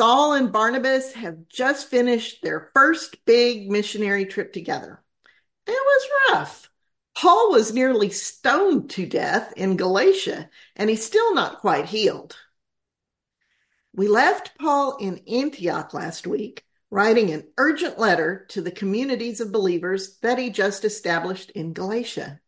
Saul and Barnabas have just finished their first big missionary trip together. It was rough. Paul was nearly stoned to death in Galatia, and he's still not quite healed. We left Paul in Antioch last week, writing an urgent letter to the communities of believers that he just established in Galatia.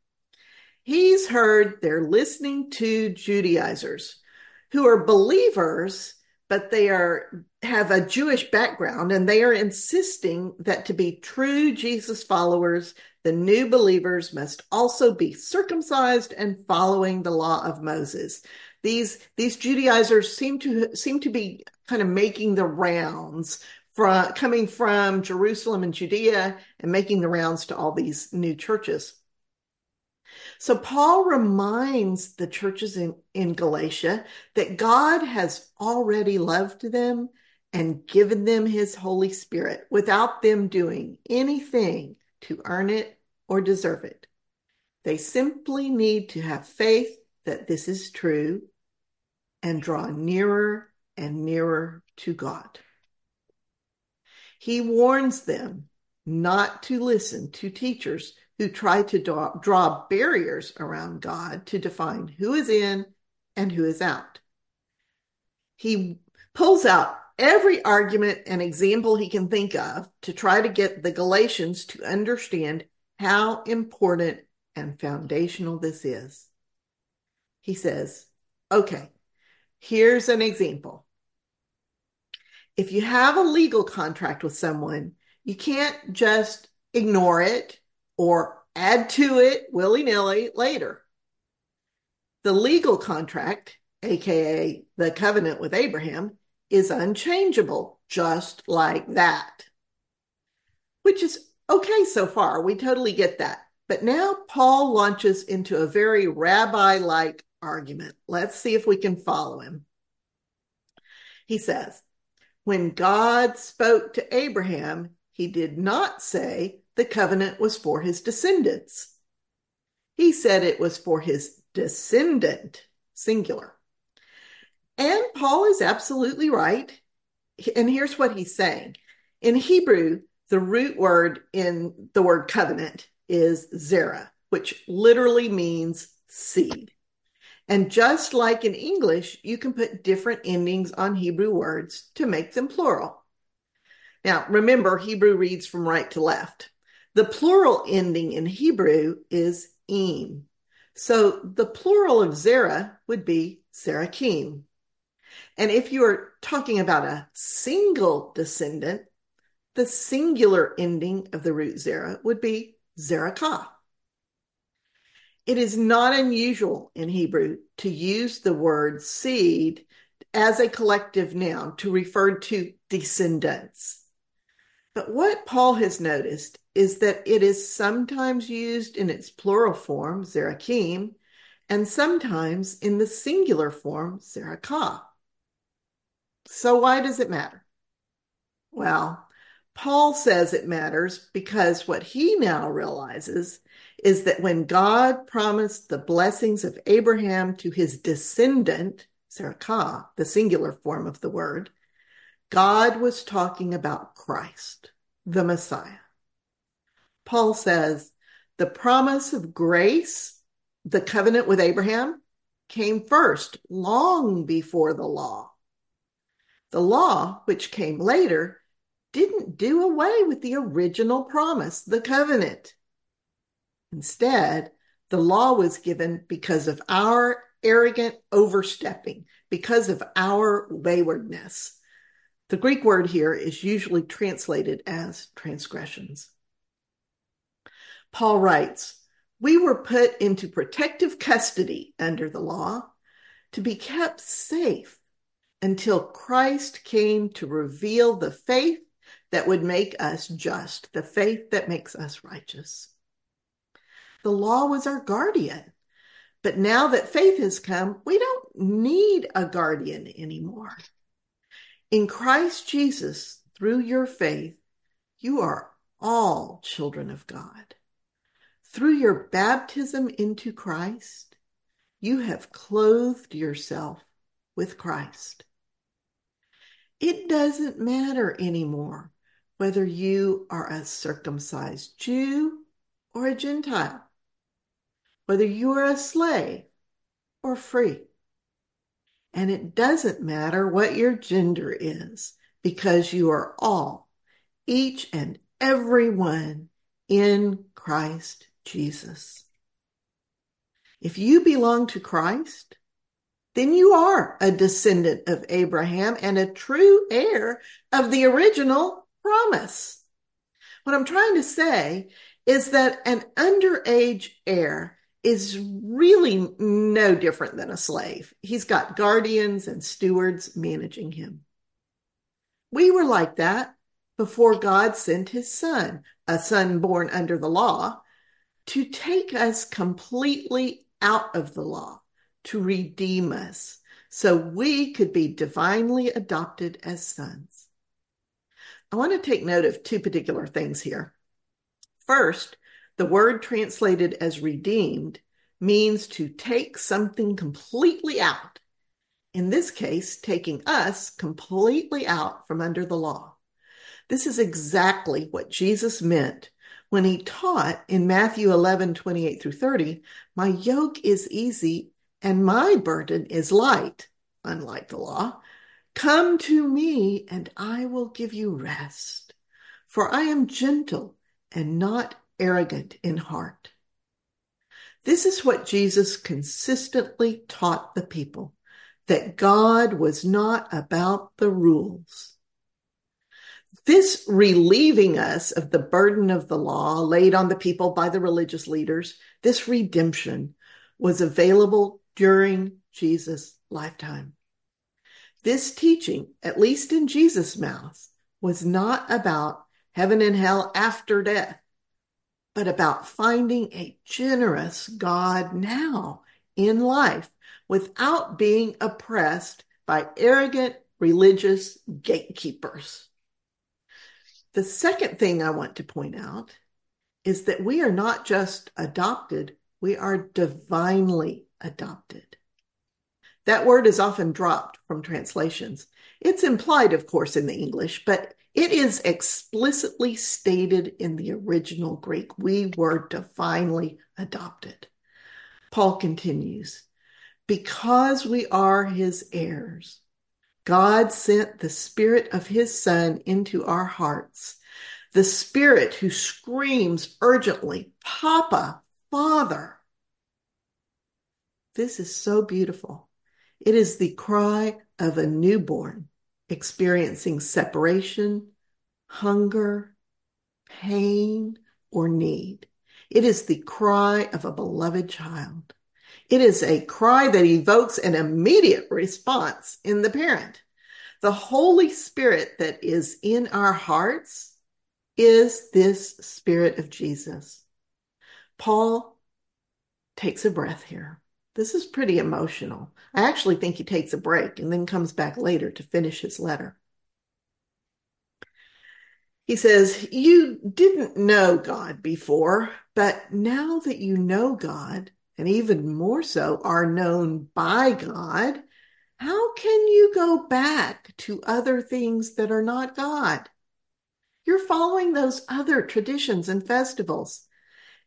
He's heard they're listening to Judaizers who are believers, but they are have a Jewish background and they are insisting that to be true Jesus followers, the new believers must also be circumcised and following the law of Moses. These these Judaizers seem to seem to be kind of making the rounds from coming from Jerusalem and Judea and making the rounds to all these new churches. So Paul reminds the churches in, in Galatia that God has already loved them and given them his Holy Spirit without them doing anything to earn it or deserve it. They simply need to have faith that this is true and draw nearer and nearer to God. He warns them not to listen to teachers who try to draw, draw barriers around God to define who is in and who is out. He pulls out every argument and example he can think of to try to get the Galatians to understand how important and foundational this is. He says, okay, here's an example. If you have a legal contract with someone, you can't just ignore it or add to it willy nilly later. The legal contract, aka the covenant with Abraham, is unchangeable, just like that. Which is okay so far. We totally get that. But now Paul launches into a very rabbi like argument. Let's see if we can follow him. He says, When God spoke to Abraham, he did not say the covenant was for his descendants. He said it was for his descendant, singular. And Paul is absolutely right. And here's what he's saying. In Hebrew, the root word in the word covenant is zera, which literally means seed. And just like in English, you can put different endings on Hebrew words to make them plural. Now, remember, Hebrew reads from right to left. The plural ending in Hebrew is im. So the plural of Zerah would be Zerakim. And if you are talking about a single descendant, the singular ending of the root Zerah would be Zerakah. It is not unusual in Hebrew to use the word seed as a collective noun to refer to descendants. But what Paul has noticed is that it is sometimes used in its plural form, Zerakim, and sometimes in the singular form, Zerakah. So why does it matter? Well, Paul says it matters because what he now realizes is that when God promised the blessings of Abraham to his descendant, Zerakah, the singular form of the word, God was talking about Christ, the Messiah. Paul says the promise of grace, the covenant with Abraham, came first, long before the law. The law, which came later, didn't do away with the original promise, the covenant. Instead, the law was given because of our arrogant overstepping, because of our waywardness. The Greek word here is usually translated as transgressions. Paul writes, We were put into protective custody under the law to be kept safe until Christ came to reveal the faith that would make us just, the faith that makes us righteous. The law was our guardian. But now that faith has come, we don't need a guardian anymore. In Christ Jesus, through your faith, you are all children of God. Through your baptism into Christ, you have clothed yourself with Christ. It doesn't matter anymore whether you are a circumcised Jew or a Gentile, whether you are a slave or free. And it doesn't matter what your gender is because you are all, each and every one in Christ Jesus. If you belong to Christ, then you are a descendant of Abraham and a true heir of the original promise. What I'm trying to say is that an underage heir is really no different than a slave. He's got guardians and stewards managing him. We were like that before God sent his son, a son born under the law, to take us completely out of the law to redeem us so we could be divinely adopted as sons. I want to take note of two particular things here. First, the word translated as redeemed means to take something completely out. In this case, taking us completely out from under the law. This is exactly what Jesus meant when he taught in Matthew 11, 28 through 30, My yoke is easy and my burden is light, unlike the law. Come to me, and I will give you rest. For I am gentle and not arrogant in heart. This is what Jesus consistently taught the people that God was not about the rules. This relieving us of the burden of the law laid on the people by the religious leaders, this redemption was available during Jesus' lifetime. This teaching, at least in Jesus' mouth, was not about heaven and hell after death, but about finding a generous God now in life without being oppressed by arrogant religious gatekeepers. The second thing I want to point out is that we are not just adopted, we are divinely adopted. That word is often dropped from translations. It's implied, of course, in the English, but it is explicitly stated in the original Greek. We were divinely adopted. Paul continues Because we are his heirs, God sent the Spirit of his Son into our hearts, the Spirit who screams urgently, Papa, Father. This is so beautiful. It is the cry of a newborn experiencing separation, hunger, pain, or need. It is the cry of a beloved child. It is a cry that evokes an immediate response in the parent. The Holy Spirit that is in our hearts is this Spirit of Jesus. Paul takes a breath here. This is pretty emotional. I actually think he takes a break and then comes back later to finish his letter. He says, You didn't know God before, but now that you know God, and even more so are known by God, how can you go back to other things that are not God? You're following those other traditions and festivals.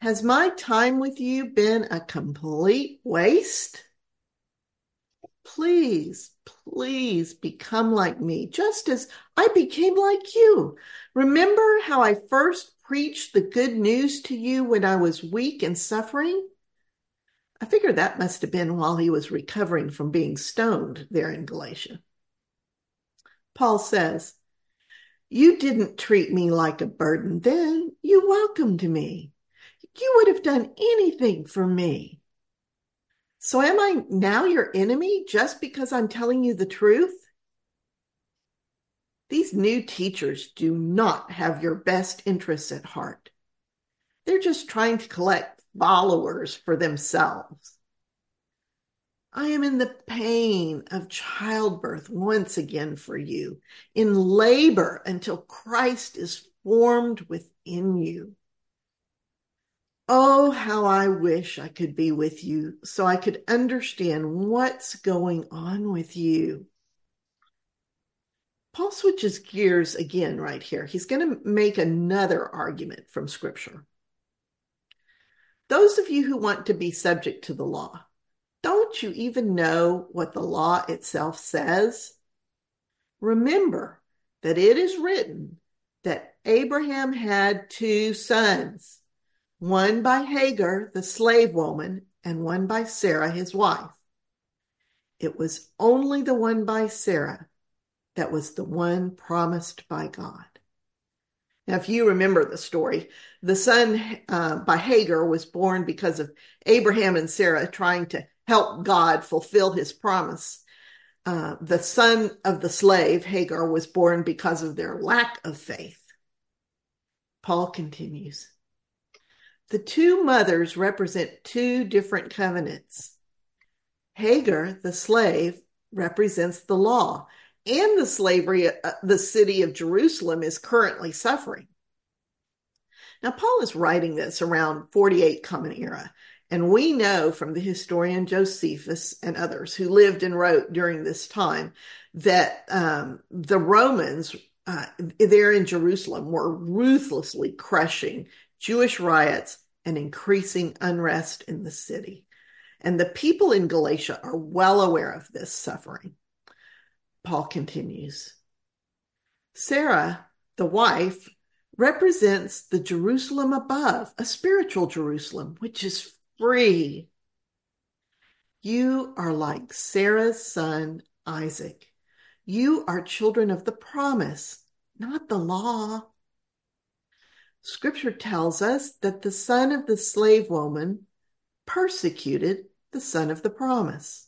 Has my time with you been a complete waste? Please, please become like me, just as I became like you. Remember how I first preached the good news to you when I was weak and suffering? I figure that must have been while he was recovering from being stoned there in Galatia. Paul says, You didn't treat me like a burden then. You welcomed me. You would have done anything for me. So am I now your enemy just because I'm telling you the truth? These new teachers do not have your best interests at heart. They're just trying to collect followers for themselves. I am in the pain of childbirth once again for you, in labor until Christ is formed within you. Oh, how I wish I could be with you so I could understand what's going on with you. Paul switches gears again right here. He's going to make another argument from Scripture. Those of you who want to be subject to the law, don't you even know what the law itself says? Remember that it is written that Abraham had two sons, one by Hagar, the slave woman, and one by Sarah, his wife. It was only the one by Sarah that was the one promised by God. Now, if you remember the story, the son uh, by Hagar was born because of Abraham and Sarah trying to help God fulfill his promise. Uh, the son of the slave, Hagar, was born because of their lack of faith. Paul continues The two mothers represent two different covenants. Hagar, the slave, represents the law and the slavery uh, the city of Jerusalem is currently suffering. Now, Paul is writing this around 48 Common Era, and we know from the historian Josephus and others who lived and wrote during this time that um, the Romans uh, there in Jerusalem were ruthlessly crushing Jewish riots and increasing unrest in the city. And the people in Galatia are well aware of this suffering. Paul continues. Sarah, the wife, represents the Jerusalem above, a spiritual Jerusalem, which is free. You are like Sarah's son, Isaac. You are children of the promise, not the law. Scripture tells us that the son of the slave woman persecuted the son of the promise.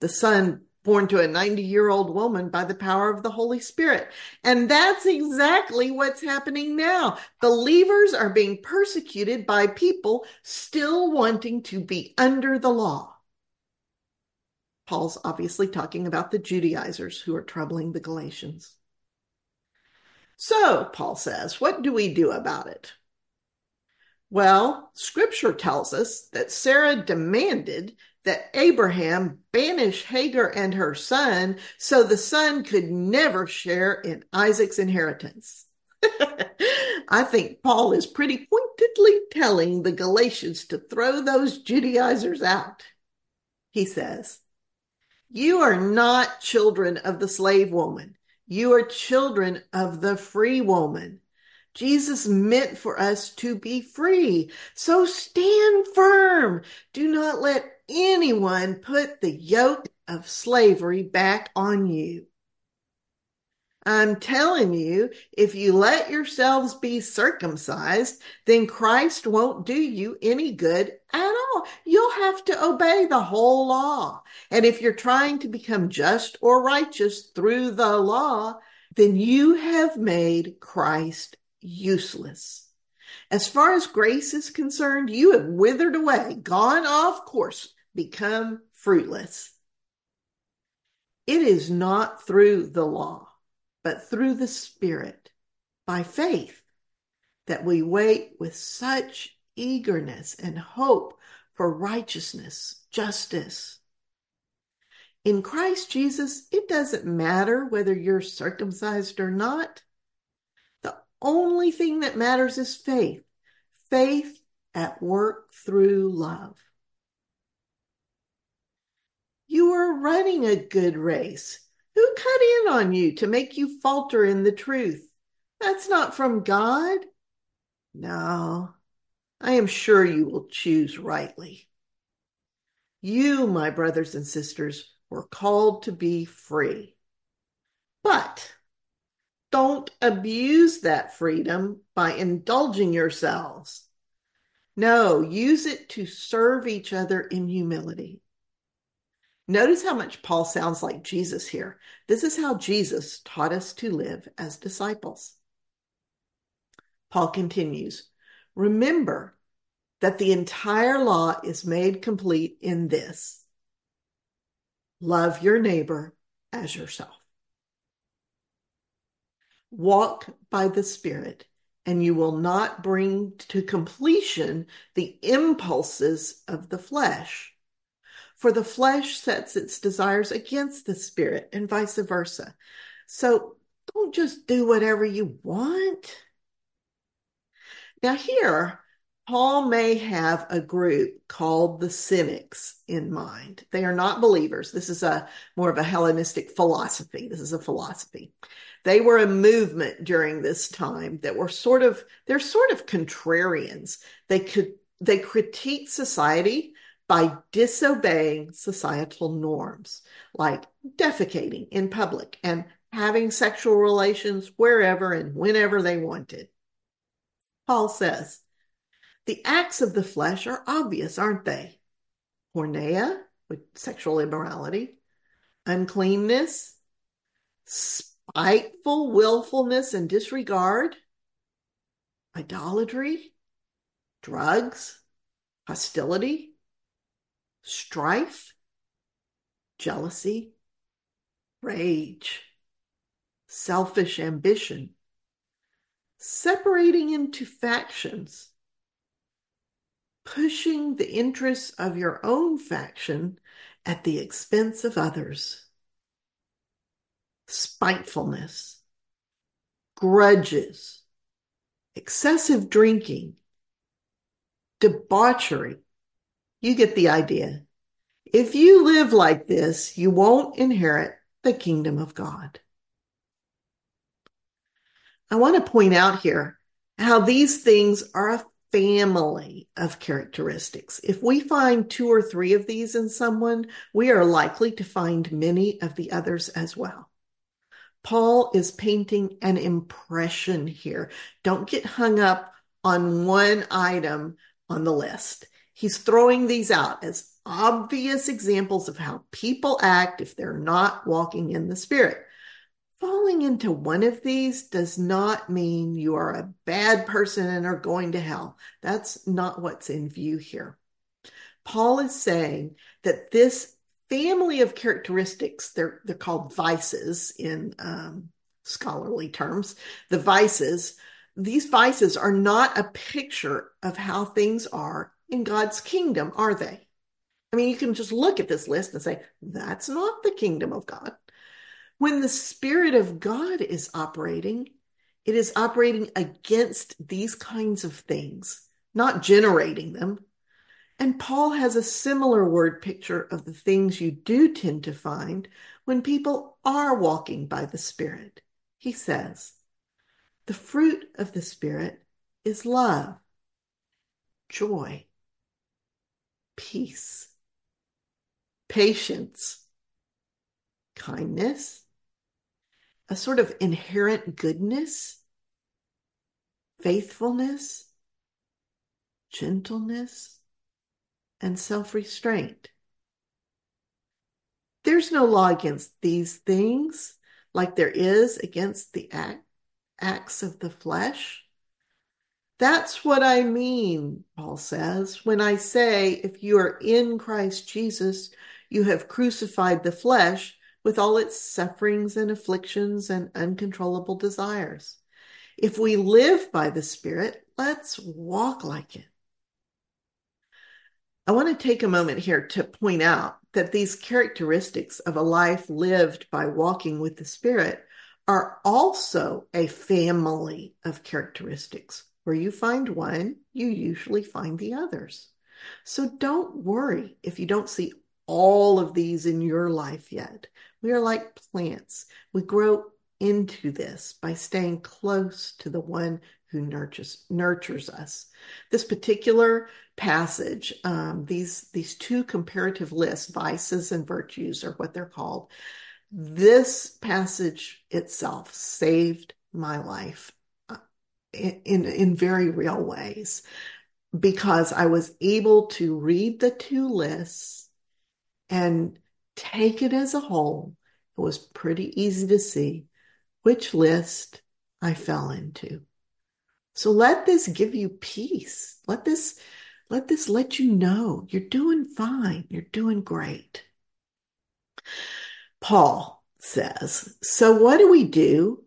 The son born to a 90 year old woman by the power of the Holy Spirit. And that's exactly what's happening now. Believers are being persecuted by people still wanting to be under the law. Paul's obviously talking about the Judaizers who are troubling the Galatians. So, Paul says, what do we do about it? Well, scripture tells us that Sarah demanded that Abraham banished Hagar and her son so the son could never share in Isaac's inheritance. I think Paul is pretty pointedly telling the Galatians to throw those Judaizers out. He says, You are not children of the slave woman. You are children of the free woman. Jesus meant for us to be free. So stand firm. Do not let anyone put the yoke of slavery back on you. I'm telling you, if you let yourselves be circumcised, then Christ won't do you any good at all. You'll have to obey the whole law. And if you're trying to become just or righteous through the law, then you have made Christ useless. As far as grace is concerned, you have withered away, gone off course become fruitless. It is not through the law, but through the Spirit, by faith, that we wait with such eagerness and hope for righteousness, justice. In Christ Jesus, it doesn't matter whether you're circumcised or not. The only thing that matters is faith, faith at work through love. You were running a good race. Who cut in on you to make you falter in the truth? That's not from God. No, I am sure you will choose rightly. You, my brothers and sisters, were called to be free. But don't abuse that freedom by indulging yourselves. No, use it to serve each other in humility. Notice how much Paul sounds like Jesus here. This is how Jesus taught us to live as disciples. Paul continues Remember that the entire law is made complete in this love your neighbor as yourself. Walk by the Spirit, and you will not bring to completion the impulses of the flesh. For the flesh sets its desires against the spirit and vice versa. So don't just do whatever you want. Now, here, Paul may have a group called the Cynics in mind. They are not believers. This is a more of a Hellenistic philosophy. This is a philosophy. They were a movement during this time that were sort of they're sort of contrarians. They could they critique society by disobeying societal norms like defecating in public and having sexual relations wherever and whenever they wanted. Paul says, the acts of the flesh are obvious, aren't they? Porneia, with sexual immorality, uncleanness, spiteful willfulness and disregard, idolatry, drugs, hostility, strife, jealousy, rage, selfish ambition, separating into factions, pushing the interests of your own faction at the expense of others, spitefulness, grudges, excessive drinking, debauchery. You get the idea. If you live like this, you won't inherit the kingdom of God. I want to point out here how these things are a family of characteristics. If we find two or three of these in someone, we are likely to find many of the others as well. Paul is painting an impression here. Don't get hung up on one item on the list. He's throwing these out as obvious examples of how people act if they're not walking in the Spirit. Falling into one of these does not mean you are a bad person and are going to hell. That's not what's in view here. Paul is saying that this family of characteristics, they're, they're called vices in um, scholarly terms, the vices, these vices are not a picture of how things are in God's kingdom, are they? I mean, you can just look at this list and say, that's not the kingdom of God. When the Spirit of God is operating, it is operating against these kinds of things, not generating them. And Paul has a similar word picture of the things you do tend to find when people are walking by the Spirit. He says, the fruit of the Spirit is love, joy, peace, patience, kindness, a sort of inherent goodness, faithfulness, gentleness, and self restraint. There's no law against these things like there is against the act, acts of the flesh. That's what I mean, Paul says, when I say, if you are in Christ Jesus, you have crucified the flesh with all its sufferings and afflictions and uncontrollable desires. If we live by the Spirit, let's walk like it. I want to take a moment here to point out that these characteristics of a life lived by walking with the Spirit are also a family of characteristics. Where you find one, you usually find the others. So don't worry if you don't see all of these in your life yet. We are like plants. We grow into this by staying close to the one who nurtures nurtures us. This particular passage, um, these these two comparative lists, vices and virtues, are what they're called. This passage itself saved my life in, in, very real ways because I was able to read the two lists and take it as a whole, it was pretty easy to see which list I fell into. So let this give you peace. Let this let this let you know you're doing fine. You're doing great. Paul says, so what do we do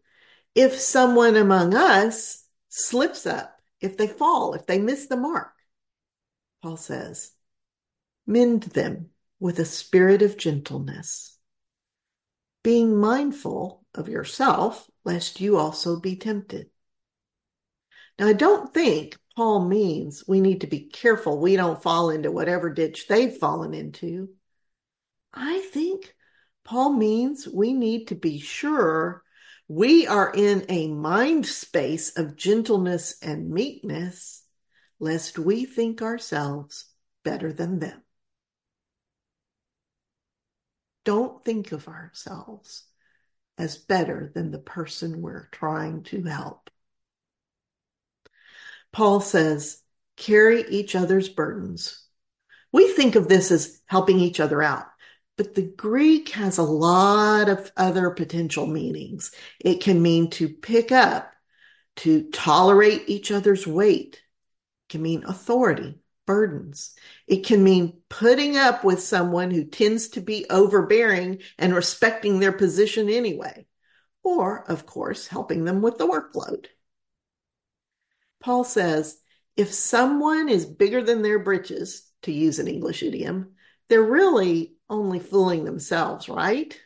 if someone among us slips up, if they fall, if they miss the mark? Paul says, mend them with a spirit of gentleness, being mindful of yourself, lest you also be tempted. Now, I don't think Paul means we need to be careful we don't fall into whatever ditch they've fallen into. I think Paul means we need to be sure we are in a mind space of gentleness and meekness, lest we think ourselves better than them. Don't think of ourselves as better than the person we're trying to help. Paul says, carry each other's burdens. We think of this as helping each other out, but the Greek has a lot of other potential meanings. It can mean to pick up, to tolerate each other's weight. It can mean authority, burdens. It can mean putting up with someone who tends to be overbearing and respecting their position anyway. Or, of course, helping them with the workload. Paul says, if someone is bigger than their britches, to use an English idiom, they're really only fooling themselves, right?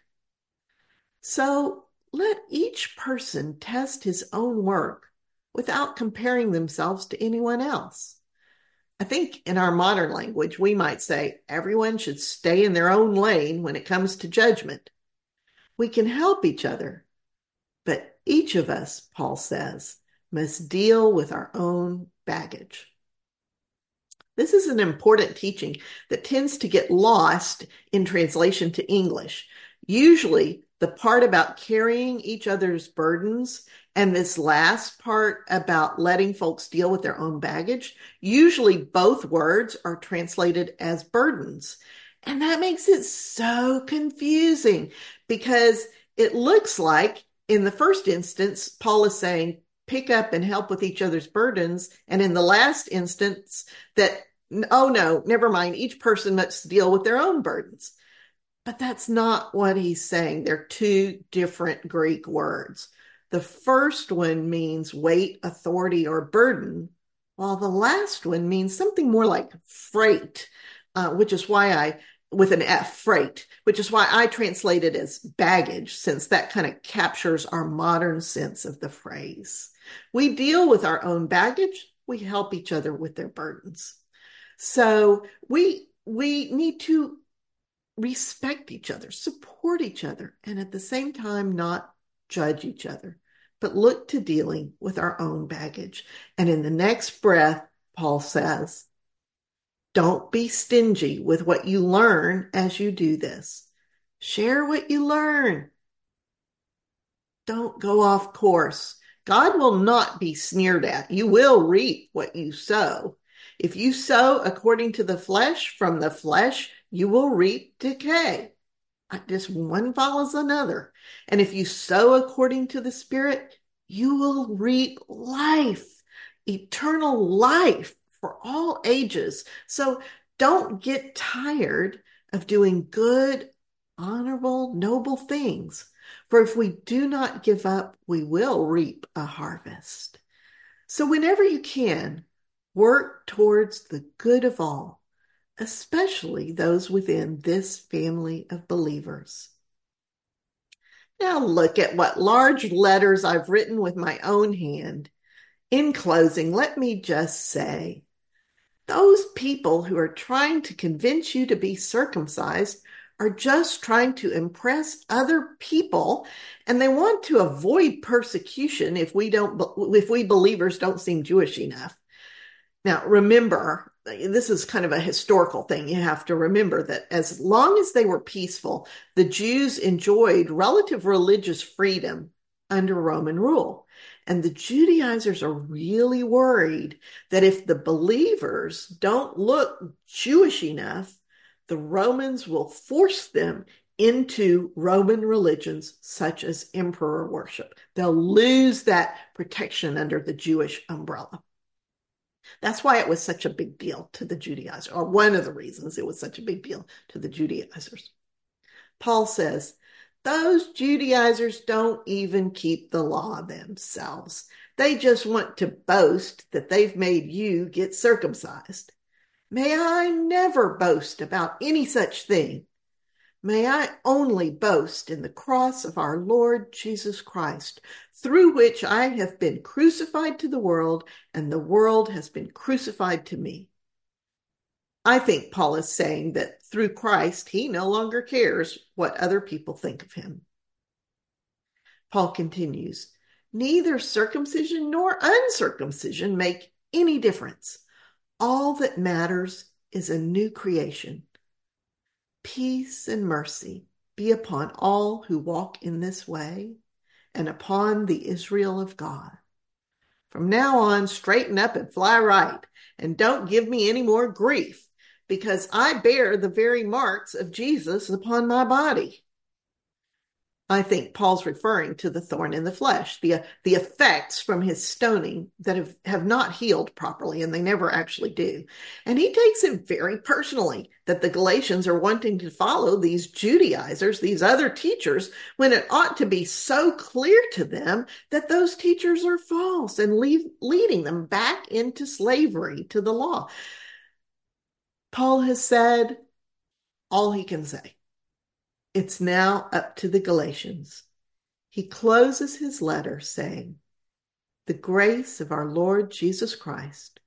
So let each person test his own work without comparing themselves to anyone else. I think in our modern language, we might say everyone should stay in their own lane when it comes to judgment. We can help each other, but each of us, Paul says, must deal with our own baggage. This is an important teaching that tends to get lost in translation to English. Usually, the part about carrying each other's burdens and this last part about letting folks deal with their own baggage, usually both words are translated as burdens. And that makes it so confusing because it looks like in the first instance, Paul is saying, pick up and help with each other's burdens. And in the last instance, that, oh no, never mind, each person must deal with their own burdens. But that's not what he's saying. They're two different Greek words. The first one means weight, authority, or burden, while the last one means something more like freight, uh, which is why I with an F, freight, which is why I translate it as baggage, since that kind of captures our modern sense of the phrase. We deal with our own baggage, we help each other with their burdens. So we we need to respect each other, support each other, and at the same time not judge each other, but look to dealing with our own baggage. And in the next breath, Paul says, don't be stingy with what you learn as you do this. Share what you learn. Don't go off course. God will not be sneered at. You will reap what you sow. If you sow according to the flesh, from the flesh, you will reap decay. Just one follows another. And if you sow according to the Spirit, you will reap life, eternal life for all ages. So don't get tired of doing good, honorable, noble things. For if we do not give up, we will reap a harvest. So whenever you can, work towards the good of all, especially those within this family of believers. Now look at what large letters I've written with my own hand. In closing, let me just say those people who are trying to convince you to be circumcised are just trying to impress other people and they want to avoid persecution if we don't if we believers don't seem Jewish enough. Now remember this is kind of a historical thing. You have to remember that as long as they were peaceful, the Jews enjoyed relative religious freedom under Roman rule. And the Judaizers are really worried that if the believers don't look Jewish enough, the Romans will force them into Roman religions such as emperor worship. They'll lose that protection under the Jewish umbrella. That's why it was such a big deal to the Judaizers, or one of the reasons it was such a big deal to the Judaizers. Paul says, those Judaizers don't even keep the law themselves. They just want to boast that they've made you get circumcised. May I never boast about any such thing. May I only boast in the cross of our Lord Jesus Christ, through which I have been crucified to the world, and the world has been crucified to me. I think Paul is saying that through Christ, he no longer cares what other people think of him. Paul continues Neither circumcision nor uncircumcision make any difference. All that matters is a new creation. Peace and mercy be upon all who walk in this way and upon the Israel of God. From now on, straighten up and fly right, and don't give me any more grief because I bear the very marks of Jesus upon my body. I think Paul's referring to the thorn in the flesh, the, the effects from his stoning that have, have not healed properly, and they never actually do. And he takes it very personally that the Galatians are wanting to follow these Judaizers, these other teachers, when it ought to be so clear to them that those teachers are false and leave, leading them back into slavery to the law. Paul has said all he can say. It's now up to the Galatians. He closes his letter saying, The grace of our Lord Jesus Christ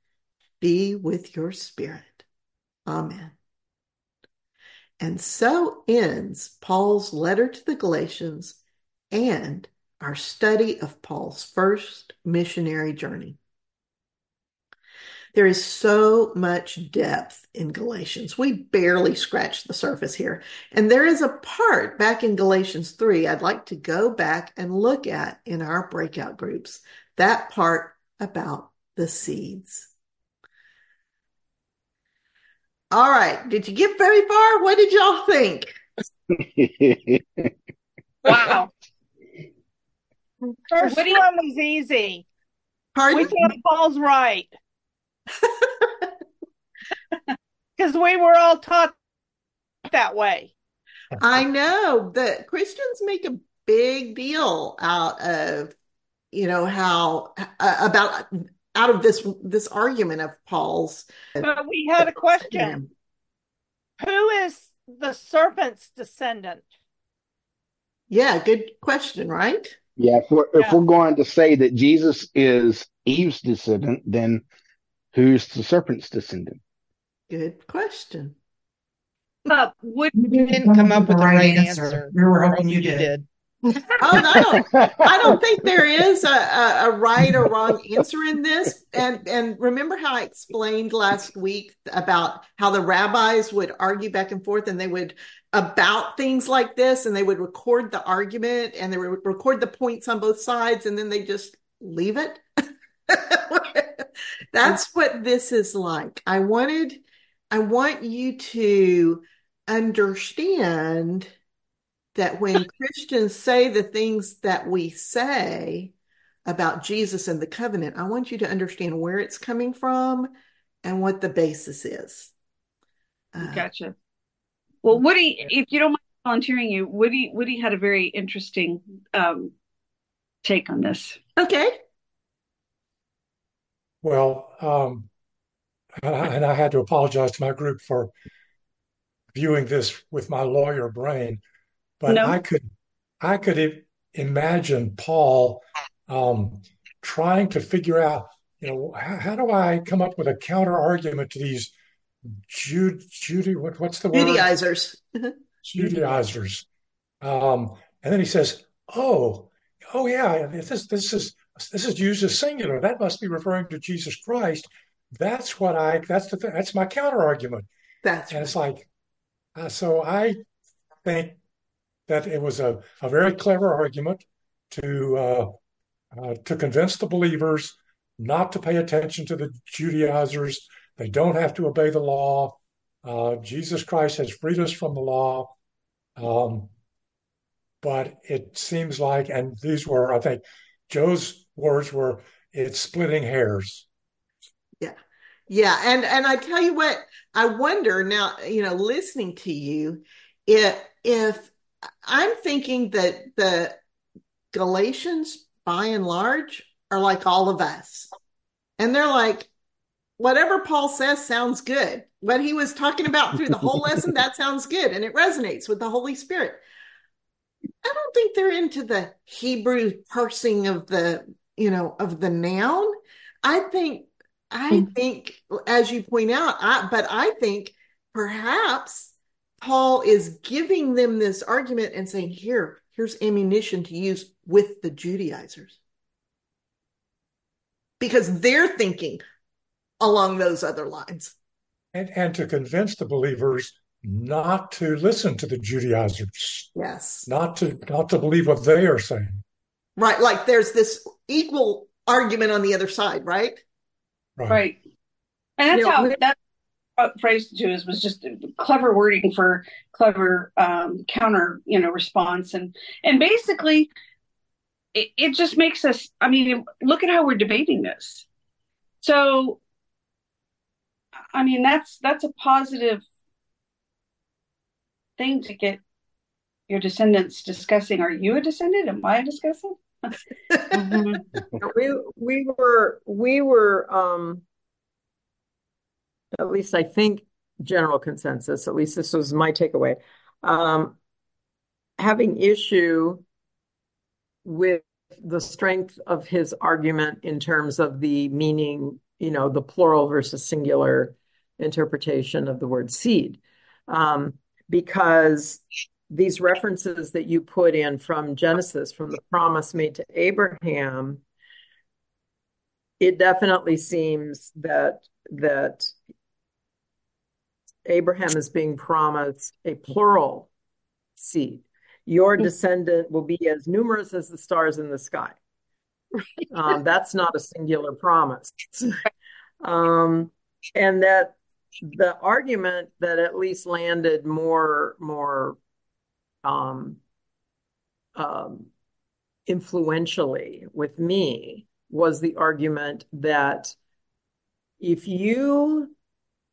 be with your spirit. Amen. And so ends Paul's letter to the Galatians and our study of Paul's first missionary journey. There is so much depth in Galatians. We barely scratched the surface here. And there is a part back in Galatians 3 I'd like to go back and look at in our breakout groups. That part about the seeds. All right. Did you get very far? What did y'all think? wow. First one was easy. Pardon? We thought Paul's right. Because we were all taught that way. I know that Christians make a big deal out of, you know, how uh, about out of this this argument of Paul's. But we had a question. Who is the serpent's descendant? Yeah, good question, right? Yeah, if we're, yeah. if we're going to say that Jesus is Eve's descendant, then Who's the serpent's descendant? Good question. Uh, would you didn't come up with the right answer. answer. We were hoping you did. did. oh, no! I don't think there is a, a, a, right or wrong answer in this. And and remember how I explained last week about how the rabbis would argue back and forth, and they would about things like this, and they would record the argument, and they would record the points on both sides, and then they just leave it. That's what this is like. I wanted, I want you to understand that when Christians say the things that we say about Jesus and the covenant, I want you to understand where it's coming from and what the basis is. Uh, gotcha. Well, Woody, if you don't mind volunteering you, Woody, Woody had a very interesting um, take on this. Okay. Well, um, and I had to apologize to my group for viewing this with my lawyer brain, but no. I could I could imagine Paul um, trying to figure out, you know, how, how, do I come up with a counter argument to these Jude, Judy, what, what's the word? Judaizers. Judaizers. Um, and then he says, "Oh, oh yeah, this this is this is used as singular. That must be referring to Jesus Christ. That's what I. That's the. That's my counter argument. That's and it's like, uh, so I think that it was a, a very clever argument to uh, uh, to convince the believers not to pay attention to the Judaizers. They don't have to obey the law. Uh, Jesus Christ has freed us from the law. Um, but it seems like, and these were, I think, Joe's words were, "It's splitting hairs." Yeah, yeah, and and I tell you what, I wonder now. You know, listening to you, if if I'm thinking that the Galatians, by and large, are like all of us, and they're like, whatever Paul says sounds good. what he was talking about through the whole lesson, that sounds good and it resonates with the Holy Spirit. I don't think they're into the Hebrew parsing of the, you know, of the noun. I think, I mm. think, as you point out, I, but I think perhaps Paul is giving them this argument and saying, here, here's ammunition to use with the Judaizers. Because they're thinking along those other lines. And, and to convince the believers not to listen to the Judaizers. Yes. Not to not to believe what they are saying. Right. Like there's this equal argument on the other side, right? Right. right. And that's you know, how that phrase Jews was just clever wording for clever um, counter, you know, response, and and basically, it, it just makes us. I mean, look at how we're debating this. So, I mean, that's that's a positive thing to get your descendants discussing. Are you a descendant? Am I a descendant? mm-hmm. We we were we were um at least I think general consensus, at least this was my takeaway, um, having issue with the strength of his argument in terms of the meaning, you know, the plural versus singular interpretation of the word seed. Um, because these references that you put in from Genesis, from the promise made to Abraham, it definitely seems that that Abraham is being promised a plural seed. Your hmm. descendant will be as numerous as the stars in the sky. Um, that's not a singular promise. um, and that the argument that at least landed more more um, um, influentially with me was the argument that if you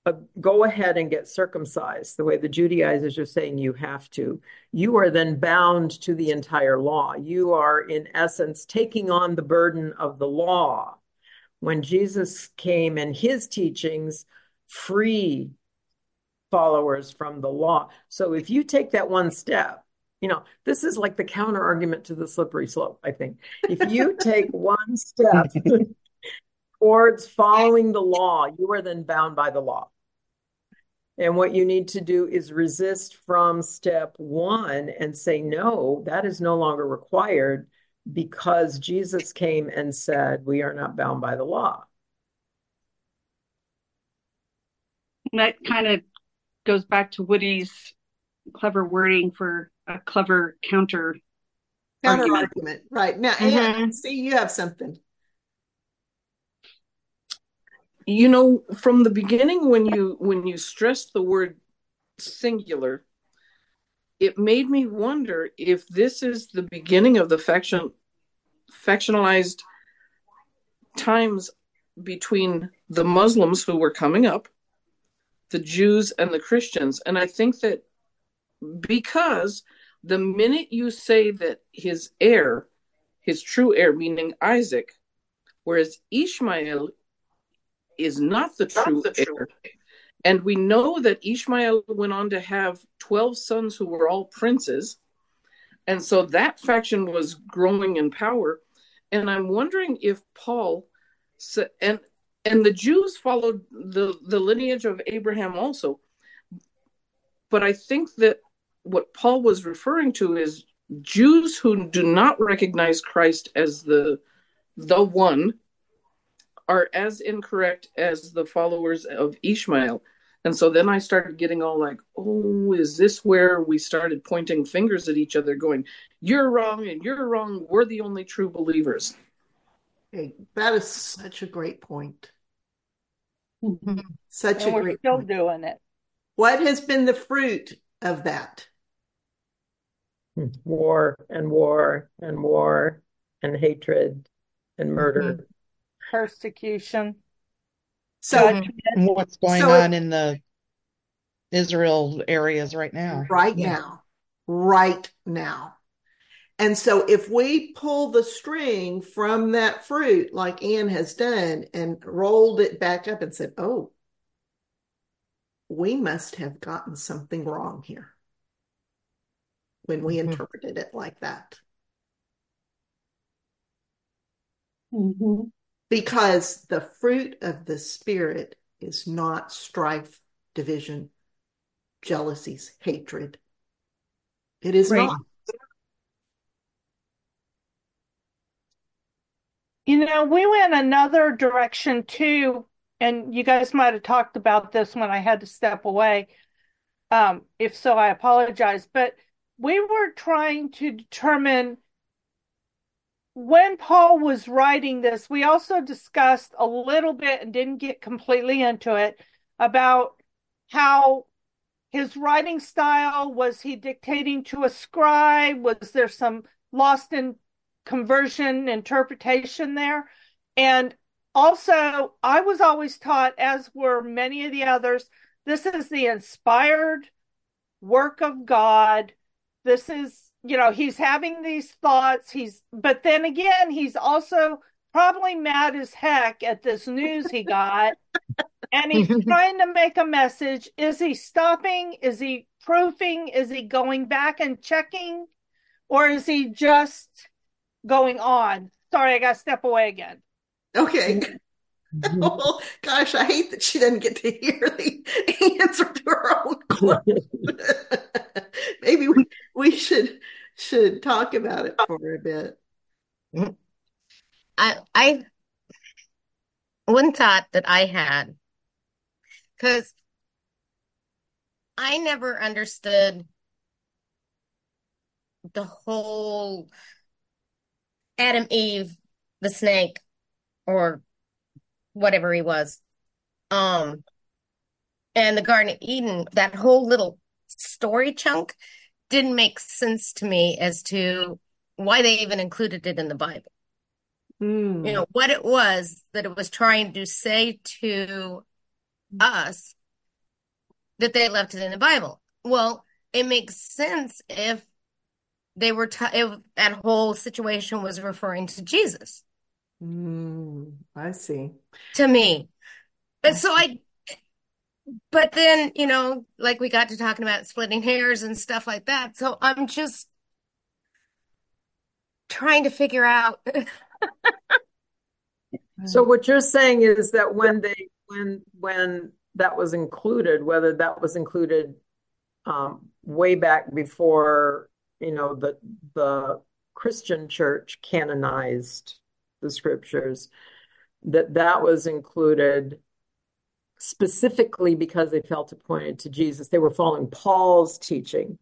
uh, go ahead and get circumcised the way the Judaizers are saying you have to, you are then bound to the entire law. You are, in essence, taking on the burden of the law. When Jesus came and his teachings free followers from the law. So if you take that one step, you know, this is like the counter argument to the slippery slope, I think. If you take one step towards following the law, you are then bound by the law. And what you need to do is resist from step one and say, no, that is no longer required because Jesus came and said, we are not bound by the law. That kind of goes back to Woody's clever wording for a clever counter counter argument. argument. Right. Now, mm-hmm. Anne, see, you have something you know from the beginning when you when you stressed the word singular it made me wonder if this is the beginning of the faction factionalized times between the muslims who were coming up the jews and the christians and i think that because the minute you say that his heir his true heir meaning isaac whereas ishmael is not the true, the true heir. And we know that Ishmael went on to have 12 sons who were all princes. And so that faction was growing in power. And I'm wondering if Paul said, and and the Jews followed the, the lineage of Abraham also. But I think that what Paul was referring to is Jews who do not recognize Christ as the the one are as incorrect as the followers of Ishmael. And so then I started getting all like, oh, is this where we started pointing fingers at each other, going, you're wrong and you're wrong. We're the only true believers. That is such a great point. Mm-hmm. Such and a we're great still point. doing it. What has been the fruit of that? War and war and war and hatred and murder. Mm-hmm persecution. So, what's going so on in the Israel areas right now? Right yeah. now. Right now. And so, if we pull the string from that fruit, like Anne has done, and rolled it back up and said, Oh, we must have gotten something wrong here when we mm-hmm. interpreted it like that. Mm-hmm. Because the fruit of the Spirit is not strife, division, jealousies, hatred. It is right. not. You know, we went another direction too, and you guys might have talked about this when I had to step away. Um, if so, I apologize. But we were trying to determine when Paul was writing this, we also discussed a little bit and didn't get completely into it about how his writing style was he dictating to a scribe? Was there some lost in conversion interpretation there? And also, I was always taught, as were many of the others, this is the inspired work of God. This is you know, he's having these thoughts. He's, but then again, he's also probably mad as heck at this news he got. and he's trying to make a message. Is he stopping? Is he proofing? Is he going back and checking? Or is he just going on? Sorry, I got to step away again. Okay. well, gosh, I hate that she didn't get to hear the answer to her own question. Maybe we, we should should talk about it for a bit. Mm-hmm. I I one thought that I had because I never understood the whole Adam Eve the snake or whatever he was um and the Garden of Eden that whole little story chunk didn't make sense to me as to why they even included it in the Bible. Mm. You know, what it was that it was trying to say to us that they left it in the Bible. Well, it makes sense if they were, t- if that whole situation was referring to Jesus. Mm, I see. To me. And so I but then you know like we got to talking about splitting hairs and stuff like that so i'm just trying to figure out so what you're saying is that when they when when that was included whether that was included um, way back before you know the the christian church canonized the scriptures that that was included specifically because they felt it pointed to Jesus. They were following Paul's teaching.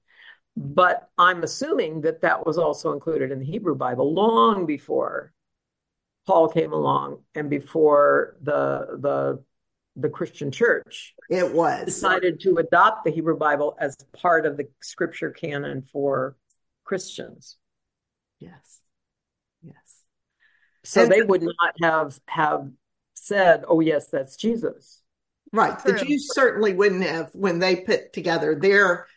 But I'm assuming that that was also included in the Hebrew Bible long before Paul came along and before the the the Christian church it was decided to adopt the Hebrew Bible as part of the scripture canon for Christians. Yes. Yes. So and they would not have have said, "Oh yes, that's Jesus." Right. True. The Jews certainly wouldn't have when they put together their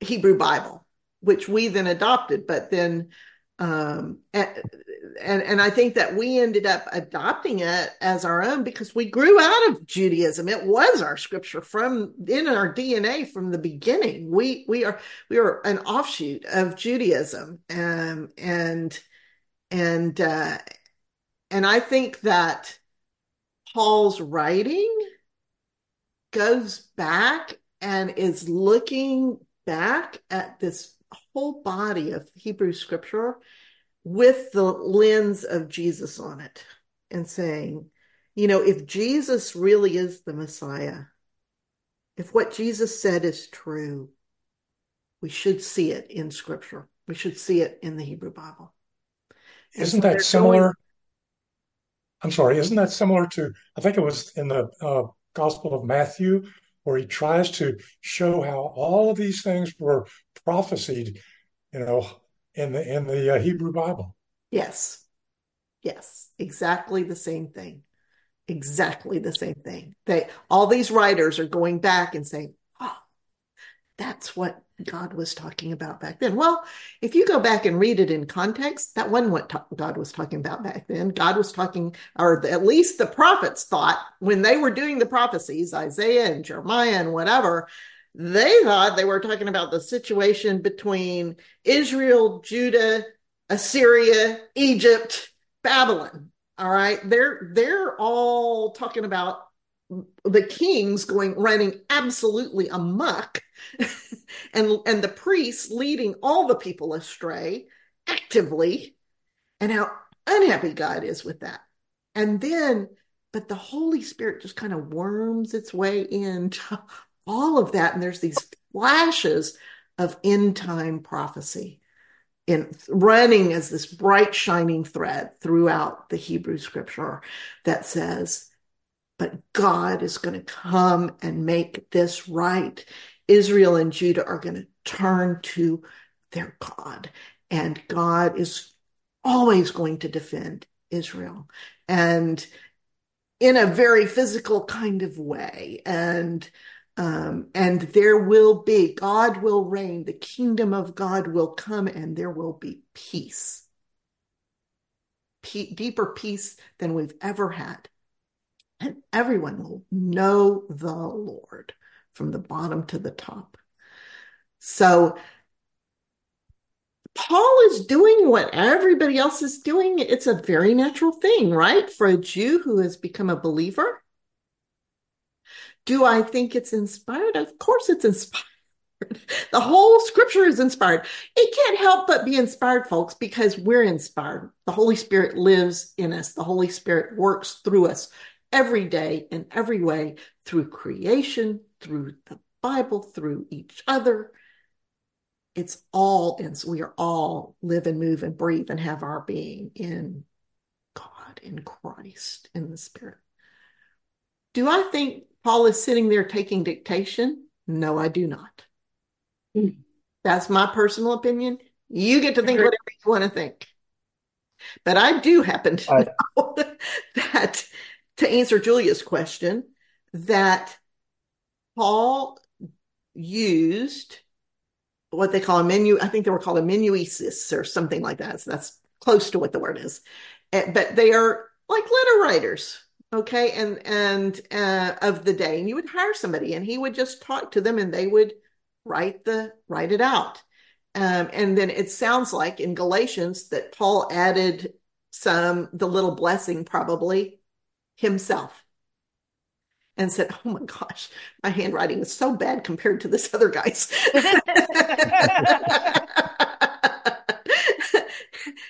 Hebrew Bible, which we then adopted, but then um and, and and I think that we ended up adopting it as our own because we grew out of Judaism. It was our scripture from in our DNA from the beginning. We we are we are an offshoot of Judaism. Um and and uh and I think that Paul's writing goes back and is looking back at this whole body of Hebrew scripture with the lens of Jesus on it and saying, you know, if Jesus really is the Messiah, if what Jesus said is true, we should see it in scripture. We should see it in the Hebrew Bible. Isn't so that similar? Going... I'm sorry, isn't that similar to, I think it was in the uh, Gospel of Matthew, where he tries to show how all of these things were prophesied, you know, in the in the uh, Hebrew Bible. Yes, yes, exactly the same thing, exactly the same thing. They all these writers are going back and saying, "Oh, That's what God was talking about back then. Well, if you go back and read it in context, that wasn't what ta- God was talking about back then. God was talking, or at least the prophets thought when they were doing the prophecies, Isaiah and Jeremiah and whatever, they thought they were talking about the situation between Israel, Judah, Assyria, Egypt, Babylon. All right. They're they're all talking about the kings going running absolutely amuck and and the priests leading all the people astray actively and how unhappy God is with that. And then but the Holy Spirit just kind of worms its way into all of that and there's these flashes of end time prophecy in running as this bright shining thread throughout the Hebrew scripture that says but God is going to come and make this right. Israel and Judah are going to turn to their God, and God is always going to defend Israel. And in a very physical kind of way. And um, and there will be, God will reign, the kingdom of God will come, and there will be peace. P- deeper peace than we've ever had and everyone will know the Lord from the bottom to the top. So Paul is doing what everybody else is doing. It's a very natural thing, right? For a Jew who has become a believer. Do I think it's inspired? Of course it's inspired. The whole scripture is inspired. It can't help but be inspired, folks, because we're inspired. The Holy Spirit lives in us. The Holy Spirit works through us every day in every way through creation, through the Bible, through each other. It's all in, so we are all live and move and breathe and have our being in God, in Christ, in the Spirit. Do I think Paul is sitting there taking dictation? No, I do not. That's my personal opinion. You get to think whatever you want to think. But I do happen to I, know that to answer Julia's question, that Paul used what they call a menu. I think they were called a menuisis or something like that. So that's close to what the word is. But they are like letter writers, okay, and and uh, of the day. And you would hire somebody, and he would just talk to them, and they would write the write it out. Um, and then it sounds like in Galatians that Paul added some the little blessing probably himself and said, Oh my gosh, my handwriting is so bad compared to this other guy's.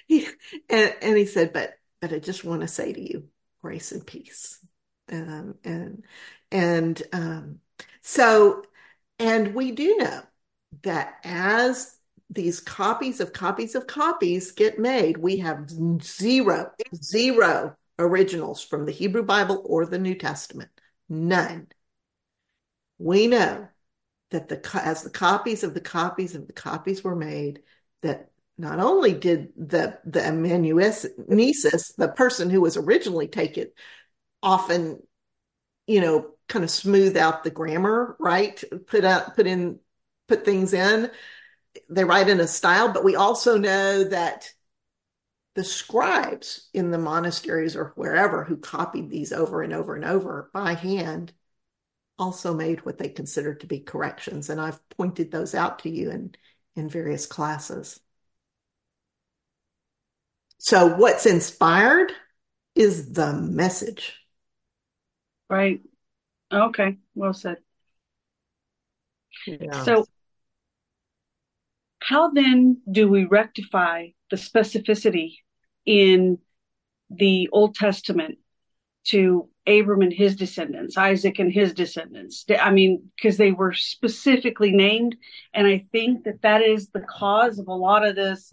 he, and, and, he said, But but I just want to say to you, grace and peace. Um, and and um, so and we do know that as these copies of copies of copies get made, we have zero, zero originals from the Hebrew Bible or the New Testament. None. We know that the as the copies of the copies of the copies were made, that not only did the the amanuensis, the person who was originally taken, often, you know, kind of smooth out the grammar, right? Put out, put in, put things in. They write in a style, but we also know that the scribes in the monasteries or wherever who copied these over and over and over by hand also made what they considered to be corrections. And I've pointed those out to you in, in various classes. So, what's inspired is the message. Right. Okay. Well said. Yeah. So, how then do we rectify the specificity in the Old Testament to Abram and his descendants, Isaac and his descendants. I mean, because they were specifically named. And I think that that is the cause of a lot of this.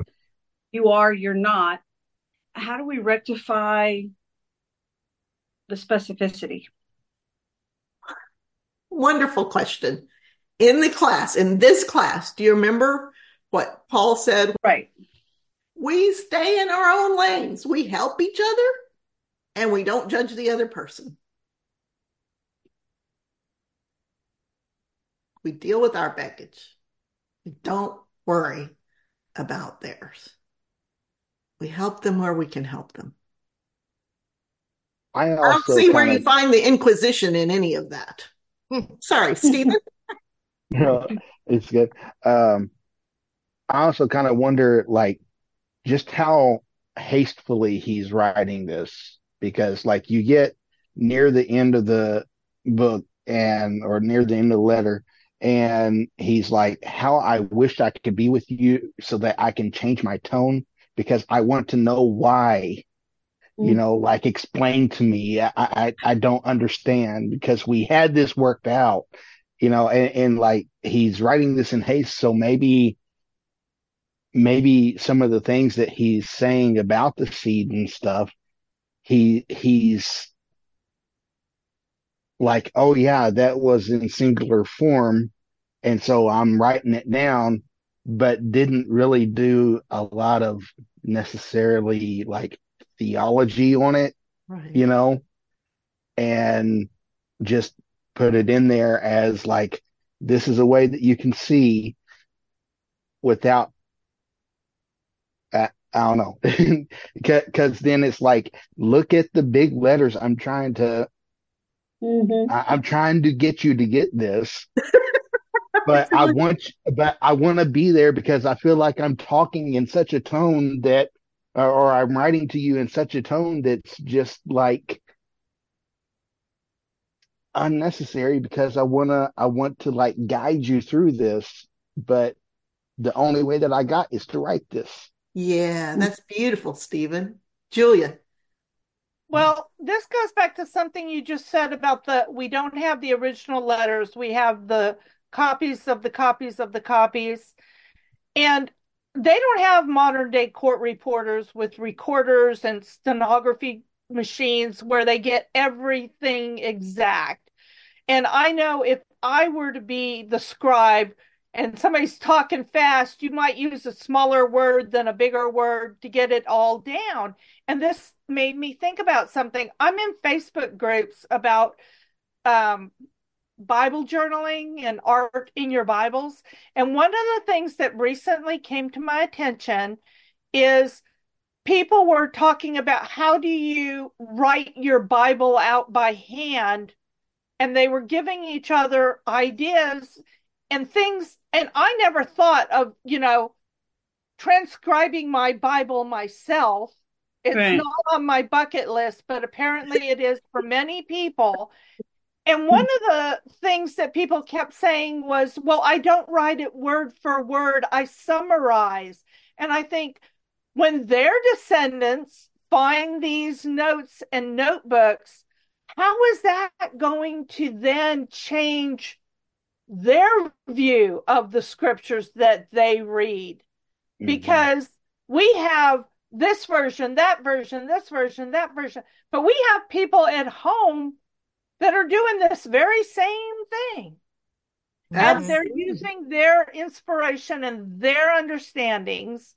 You are, you're not. How do we rectify the specificity? Wonderful question. In the class, in this class, do you remember Paul said? Right we stay in our own lanes. We help each other and we don't judge the other person. We deal with our baggage. We don't worry about theirs. We help them where we can help them. I, I don't see where of... you find the Inquisition in any of that. Sorry, Stephen. no, it's good. Um, I also kind of wonder, like, just how hastily he's writing this because, like, you get near the end of the book and or near the end of the letter, and he's like, "How I wish I could be with you so that I can change my tone because I want to know why." you mm-hmm. know, like explain to me. I, I, I don't understand because we had this worked out, you know, and, and like he's writing this in haste. So maybe, maybe some of the things that he's saying about the seed and stuff, he, he's like, oh yeah, that was in singular form. And so I'm writing it down, but didn't really do a lot of necessarily like theology on it, right. you know, and just put it in there as like, this is a way that you can see without, I don't know, because then it's like, look at the big letters. I'm trying to, mm-hmm. I, I'm trying to get you to get this. but I want, but I want to be there because I feel like I'm talking in such a tone that or, or I'm writing to you in such a tone that's just like unnecessary because I wanna I want to like guide you through this, but the only way that I got is to write this. Yeah, hmm. that's beautiful, Stephen. Julia. Well, this goes back to something you just said about the we don't have the original letters, we have the copies of the copies of the copies. And they don't have modern day court reporters with recorders and stenography machines where they get everything exact. And I know if I were to be the scribe and somebody's talking fast, you might use a smaller word than a bigger word to get it all down. And this made me think about something. I'm in Facebook groups about um, Bible journaling and art in your Bibles. And one of the things that recently came to my attention is people were talking about how do you write your Bible out by hand? And they were giving each other ideas and things. And I never thought of, you know, transcribing my Bible myself. It's right. not on my bucket list, but apparently it is for many people. And one of the things that people kept saying was, well, I don't write it word for word, I summarize. And I think when their descendants find these notes and notebooks, how is that going to then change their view of the scriptures that they read? Mm-hmm. Because we have this version, that version, this version, that version, but we have people at home that are doing this very same thing. And they're using their inspiration and their understandings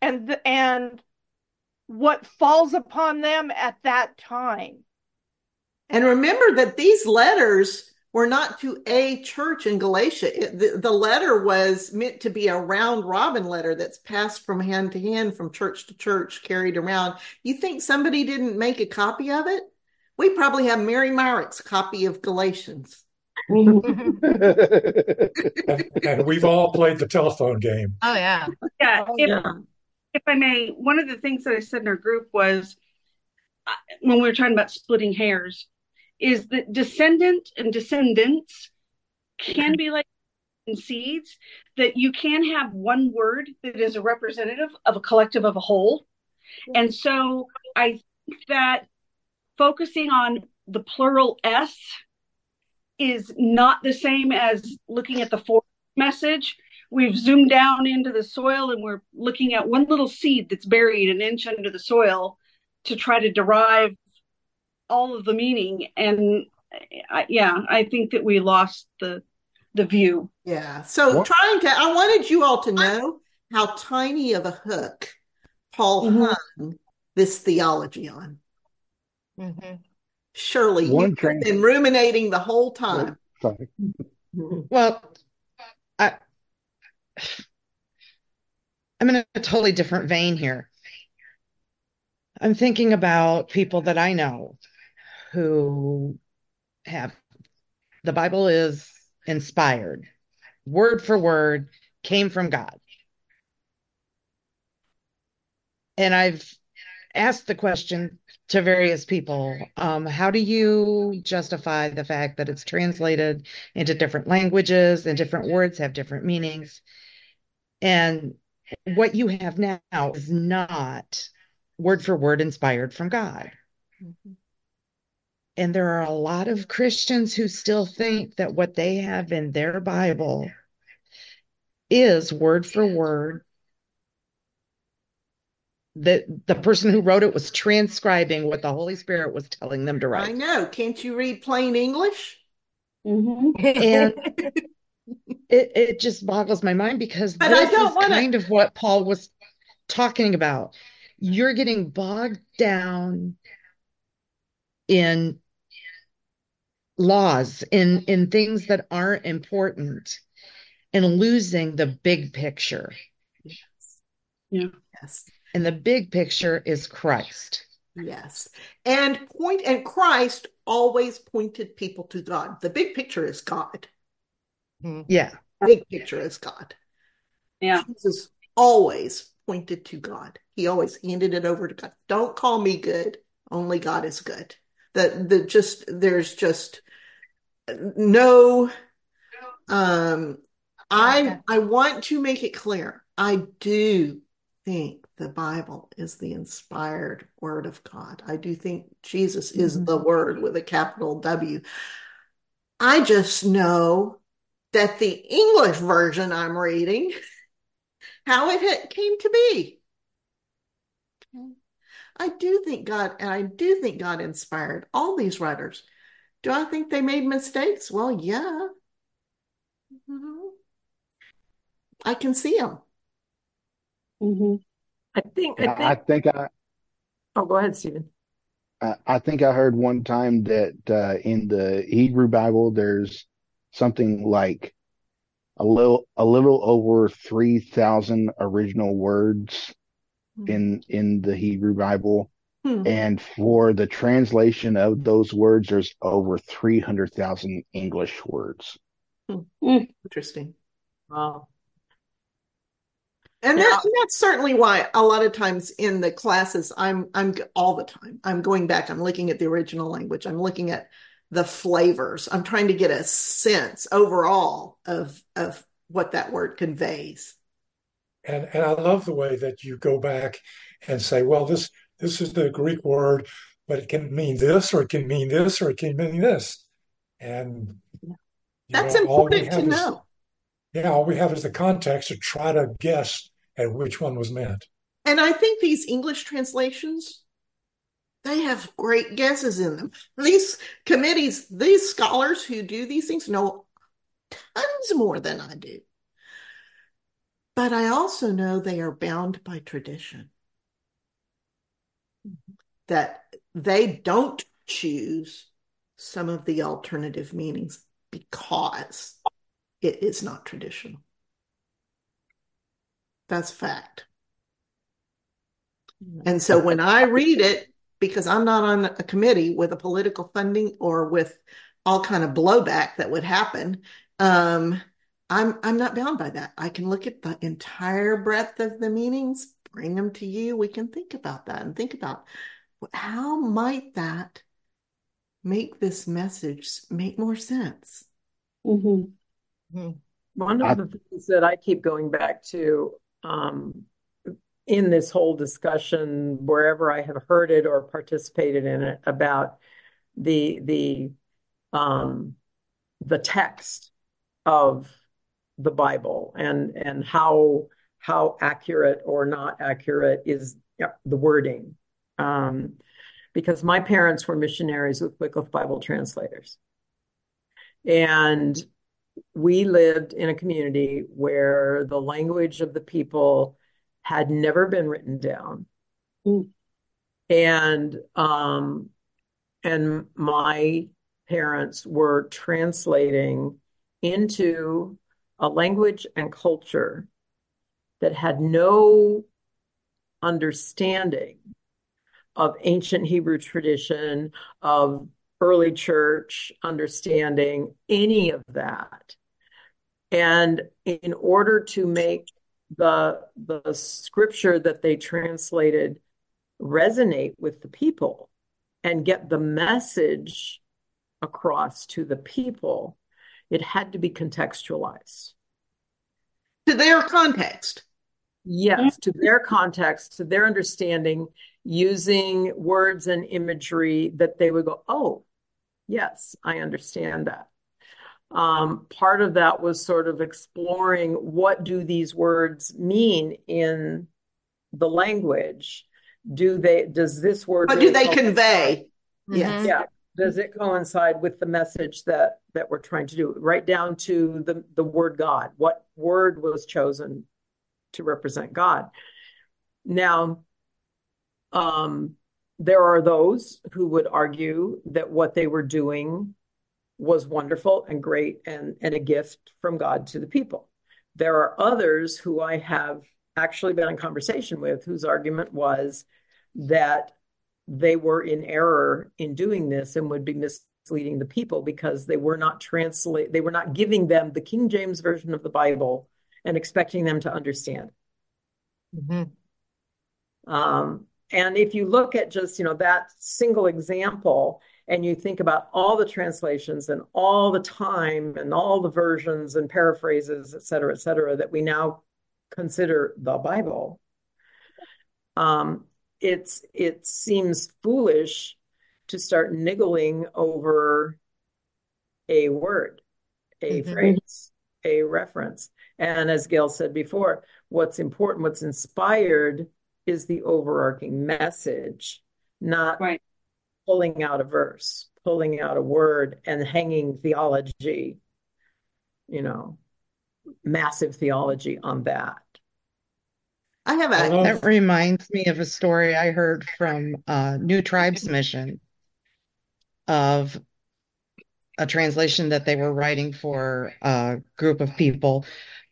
and and what falls upon them at that time. And remember that these letters were not to a church in Galatia. It, the, the letter was meant to be a round robin letter that's passed from hand to hand, from church to church, carried around. You think somebody didn't make a copy of it? We probably have Mary Myrick's copy of Galatians. and, and, we've all played the telephone game. Oh yeah, yeah. Oh, if, yeah. if I may, one of the things that I said in our group was uh, when we were talking about splitting hairs, is that descendant and descendants can be like seeds that you can have one word that is a representative of a collective of a whole. And so I think that focusing on the plural S is not the same as looking at the fourth message. We've zoomed down into the soil and we're looking at one little seed that's buried an inch under the soil to try to derive all of the meaning. And I, yeah, I think that we lost the the view. Yeah. So what? trying to, I wanted you all to know how tiny of a hook Paul mm-hmm. hung this theology on. Mm-hmm. Surely One you've been ruminating the whole time. Sorry. Well, I, I'm in a totally different vein here. I'm thinking about people that I know who have the Bible is inspired, word for word, came from God. And I've asked the question to various people um, how do you justify the fact that it's translated into different languages and different words have different meanings? And what you have now is not word for word inspired from God. Mm-hmm. And there are a lot of Christians who still think that what they have in their Bible is word for word. That the person who wrote it was transcribing what the Holy Spirit was telling them to write. I know. Can't you read plain English? Mm-hmm. and it, it just boggles my mind because but this is wanna... kind of what Paul was talking about. You're getting bogged down in laws, in in things that aren't important, and losing the big picture. Yes. Yeah. Yes. And the big picture is Christ. Yes. And point and Christ always pointed people to God. The big picture is God. Mm-hmm. Yeah. Big picture is God. Yeah. Jesus always pointed to God. He always handed it over to God. Don't call me good. Only God is good. That the just there's just no um I I want to make it clear. I do think the Bible is the inspired word of God. I do think Jesus is mm-hmm. the word with a capital W. I just know that the English version I'm reading, how it came to be. I do think God, and I do think God inspired all these writers. Do I think they made mistakes? Well, yeah. Mm-hmm. I can see them. Mm-hmm. I think. I think. I think I. Oh, go ahead, Stephen. I, I think I heard one time that uh, in the Hebrew Bible, there's something like a little a little over 3000 original words mm-hmm. in in the Hebrew Bible hmm. and for the translation of those words there's over 300,000 English words hmm. hmm. interesting wow and, that, and that's certainly why a lot of times in the classes i'm i'm all the time i'm going back i'm looking at the original language i'm looking at the flavors. I'm trying to get a sense overall of of what that word conveys. And and I love the way that you go back and say, well, this this is the Greek word, but it can mean this, or it can mean this, or it can mean this. And that's know, important to is, know. Yeah, all we have is the context to try to guess at which one was meant. And I think these English translations they have great guesses in them. These committees, these scholars who do these things know tons more than I do. But I also know they are bound by tradition. That they don't choose some of the alternative meanings because it is not traditional. That's fact. And so when I read it, because I'm not on a committee with a political funding or with all kind of blowback that would happen. Um, I'm I'm not bound by that. I can look at the entire breadth of the meanings, bring them to you. We can think about that and think about how might that make this message make more sense. Mm-hmm. Mm-hmm. One of the things that I keep going back to um, in this whole discussion wherever I have heard it or participated in it about the the um, the text of the Bible and and how how accurate or not accurate is the wording. Um, because my parents were missionaries with Wycliffe Bible translators. And we lived in a community where the language of the people had never been written down. Mm. And um, and my parents were translating into a language and culture that had no understanding of ancient Hebrew tradition, of early church understanding, any of that. And in order to make the the scripture that they translated resonate with the people and get the message across to the people, it had to be contextualized. To their context. Yes, to their context, to their understanding, using words and imagery that they would go, oh, yes, I understand that. Um, part of that was sort of exploring what do these words mean in the language do they does this word what really do they convey yes yeah does it coincide with the message that that we're trying to do? Right down to the the word god. What word was chosen to represent god? Now um there are those who would argue that what they were doing was wonderful and great and and a gift from god to the people. There are others who i have actually been in conversation with whose argument was that they were in error in doing this and would be misleading the people because they were not translate they were not giving them the King James version of the Bible and expecting them to understand. Mm-hmm. Um, and if you look at just you know that single example and you think about all the translations and all the time and all the versions and paraphrases et cetera et cetera that we now consider the bible um, it's it seems foolish to start niggling over a word, a mm-hmm. phrase, a reference. And as Gail said before, what's important, what's inspired is the overarching message, not right. pulling out a verse, pulling out a word and hanging theology, you know, massive theology on that. I have a. That reminds me of a story I heard from uh, New Tribes Mission of a translation that they were writing for a group of people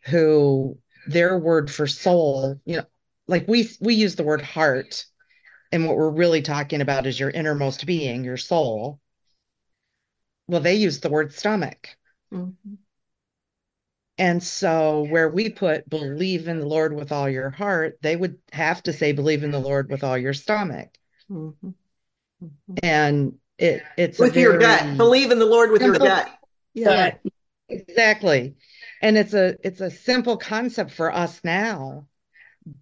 who their word for soul, you know, like we we use the word heart, and what we're really talking about is your innermost being, your soul. Well, they use the word stomach. Mm-hmm. And so, where we put believe in the Lord with all your heart, they would have to say believe in the Lord with all your stomach. Mm-hmm. Mm-hmm. And it it's with your gut. Believe in the Lord with simple, your gut. Yeah. Exactly. And it's a it's a simple concept for us now,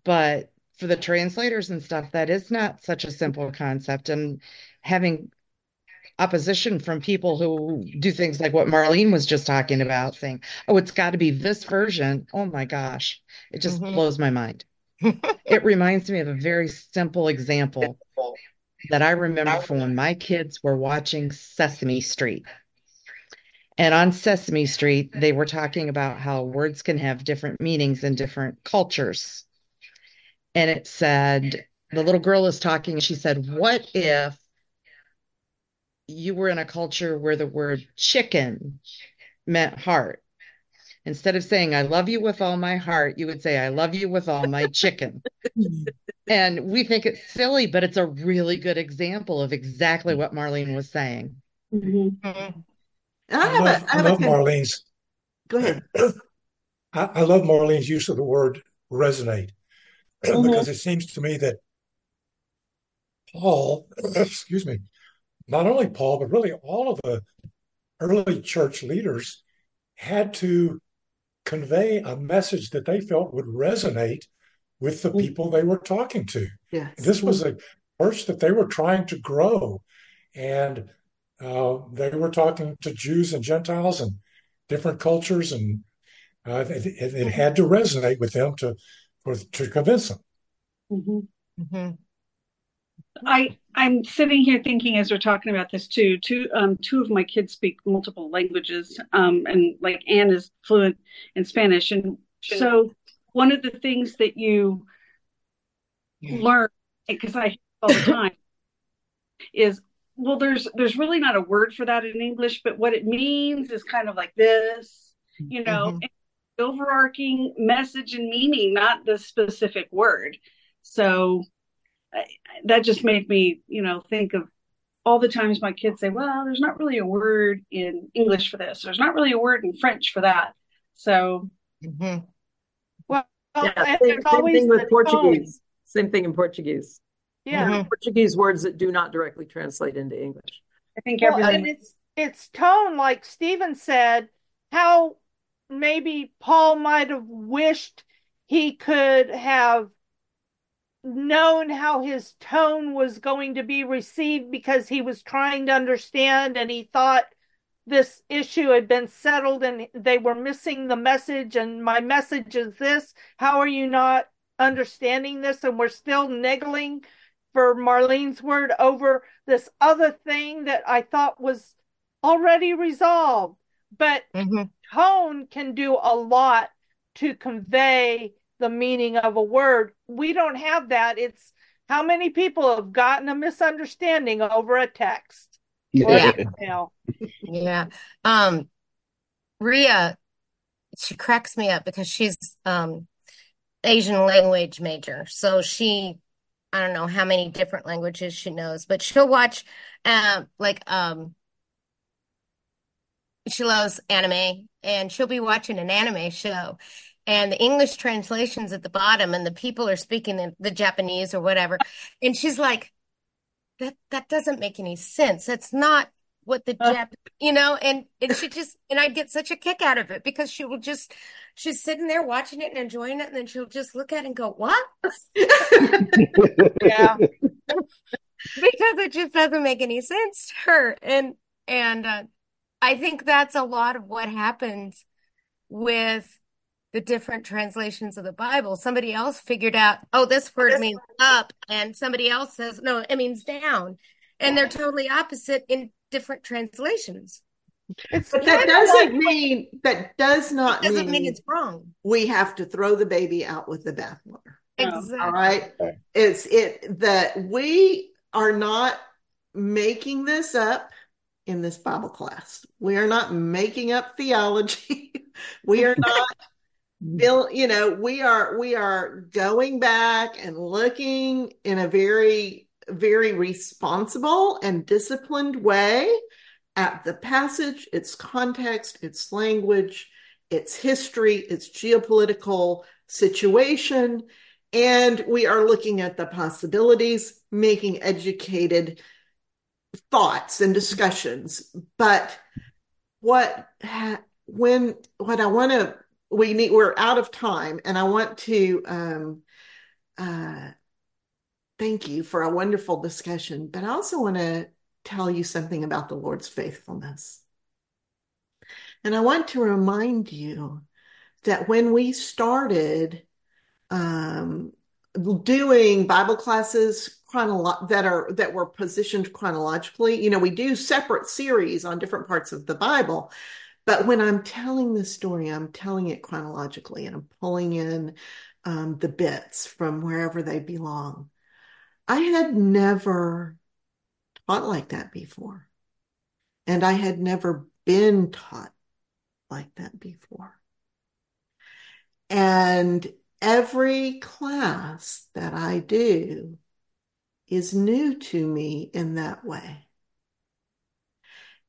but for the translators and stuff, that is not such a simple concept. And having opposition from people who do things like what Marlene was just talking about, saying, oh, it's got to be this version. Oh my gosh. It just mm-hmm. blows my mind. it reminds me of a very simple example that I remember from when my kids were watching Sesame Street. And on Sesame Street, they were talking about how words can have different meanings in different cultures. And it said, the little girl is talking, and she said, What if you were in a culture where the word chicken meant heart. Instead of saying, I love you with all my heart, you would say, I love you with all my chicken. and we think it's silly, but it's a really good example of exactly what Marlene was saying. Mm-hmm. I, I, love, a, I, I love a, Marlene's. Go ahead. I, I, love Marlene's use of the word resonate mm-hmm. because it seems to me that Paul, excuse me, not only Paul, but really all of the early church leaders had to convey a message that they felt would resonate with the mm. people they were talking to. Yes. This was a church that they were trying to grow. And uh, they were talking to Jews and Gentiles and different cultures, and uh, it, it, had to resonate with them to for, to convince them. Mm-hmm. Mm-hmm. I I'm sitting here thinking as we're talking about this too. Two um two of my kids speak multiple languages, um, and like Anne is fluent in Spanish, and so one of the things that you learn because I all the time is well, there's there's really not a word for that in English, but what it means is kind of like this, you know, mm-hmm. overarching message and meaning, not the specific word. So I, that just made me, you know, think of all the times my kids say, well, there's not really a word in English for this. There's not really a word in French for that. So, mm-hmm. well, yeah, same, same thing with Portuguese. Same thing in Portuguese. Yeah. Mm-hmm. Portuguese words that do not directly translate into English. I think well, everything. it's, it's tone, like Stephen said, how maybe Paul might have wished he could have known how his tone was going to be received because he was trying to understand and he thought this issue had been settled and they were missing the message and my message is this. How are you not understanding this? And we're still niggling for marlene's word over this other thing that i thought was already resolved. But mm-hmm. tone can do a lot to convey the meaning of a word. We don't have that. It's how many people have gotten a misunderstanding over a text. Yeah. yeah. Um Ria, she cracks me up because she's um Asian language major. So she I don't know how many different languages she knows, but she'll watch um like um she loves anime and she'll be watching an anime show and the English translations at the bottom, and the people are speaking in the Japanese or whatever. And she's like, that that doesn't make any sense. That's not what the uh, Jap, you know, and and she just and I get such a kick out of it because she will just she's sitting there watching it and enjoying it, and then she'll just look at it and go, "What?" yeah, because it just doesn't make any sense to her, and and uh, I think that's a lot of what happens with the different translations of the Bible. Somebody else figured out, oh, this word means up, and somebody else says, no, it means down. And they're totally opposite in different translations. It's but that doesn't like, mean that does not doesn't mean, mean, it's wrong. We have to throw the baby out with the bathwater. Exactly. All right. It's it that we are not making this up in this Bible class. We are not making up theology. we are not Mm-hmm. Bill, you know, we are we are going back and looking in a very very responsible and disciplined way at the passage, its context, its language, its history, its geopolitical situation, and we are looking at the possibilities, making educated thoughts and discussions. But what when what I want to we need we're out of time and i want to um, uh, thank you for a wonderful discussion but i also want to tell you something about the lord's faithfulness. And i want to remind you that when we started um, doing bible classes chronolo- that are that were positioned chronologically you know we do separate series on different parts of the bible but when I'm telling the story, I'm telling it chronologically and I'm pulling in um, the bits from wherever they belong. I had never taught like that before. And I had never been taught like that before. And every class that I do is new to me in that way.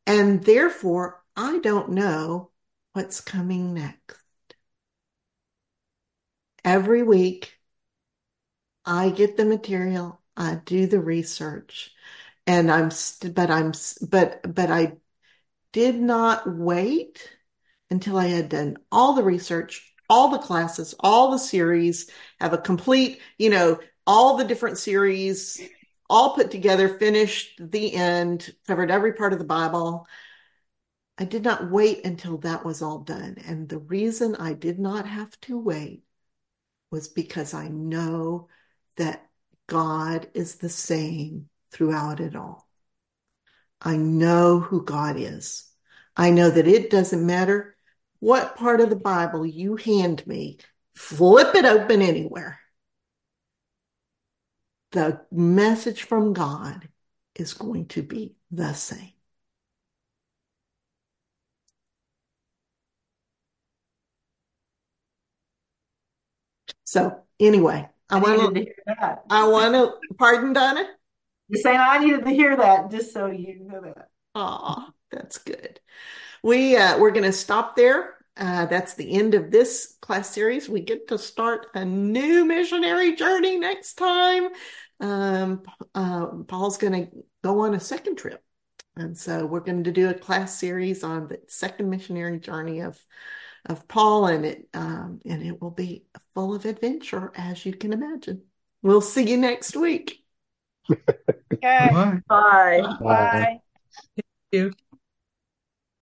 And therefore, I don't know what's coming next. Every week, I get the material, I do the research, and I'm, st- but I'm, but, but I did not wait until I had done all the research, all the classes, all the series, have a complete, you know, all the different series all put together, finished the end, covered every part of the Bible. I did not wait until that was all done. And the reason I did not have to wait was because I know that God is the same throughout it all. I know who God is. I know that it doesn't matter what part of the Bible you hand me, flip it open anywhere. The message from God is going to be the same. So anyway, I, I want to to, hear that. I want to, pardon, Donna? You're saying I needed to hear that just so you know that. Aw, that's good. We uh, we're going to stop there. Uh, that's the end of this class series. We get to start a new missionary journey next time. Um, uh, Paul's going to go on a second trip, and so we're going to do a class series on the second missionary journey of of Paul, and it um, and it will be full of adventure, as you can imagine. We'll see you next week. Okay. Bye. Bye. Bye. you.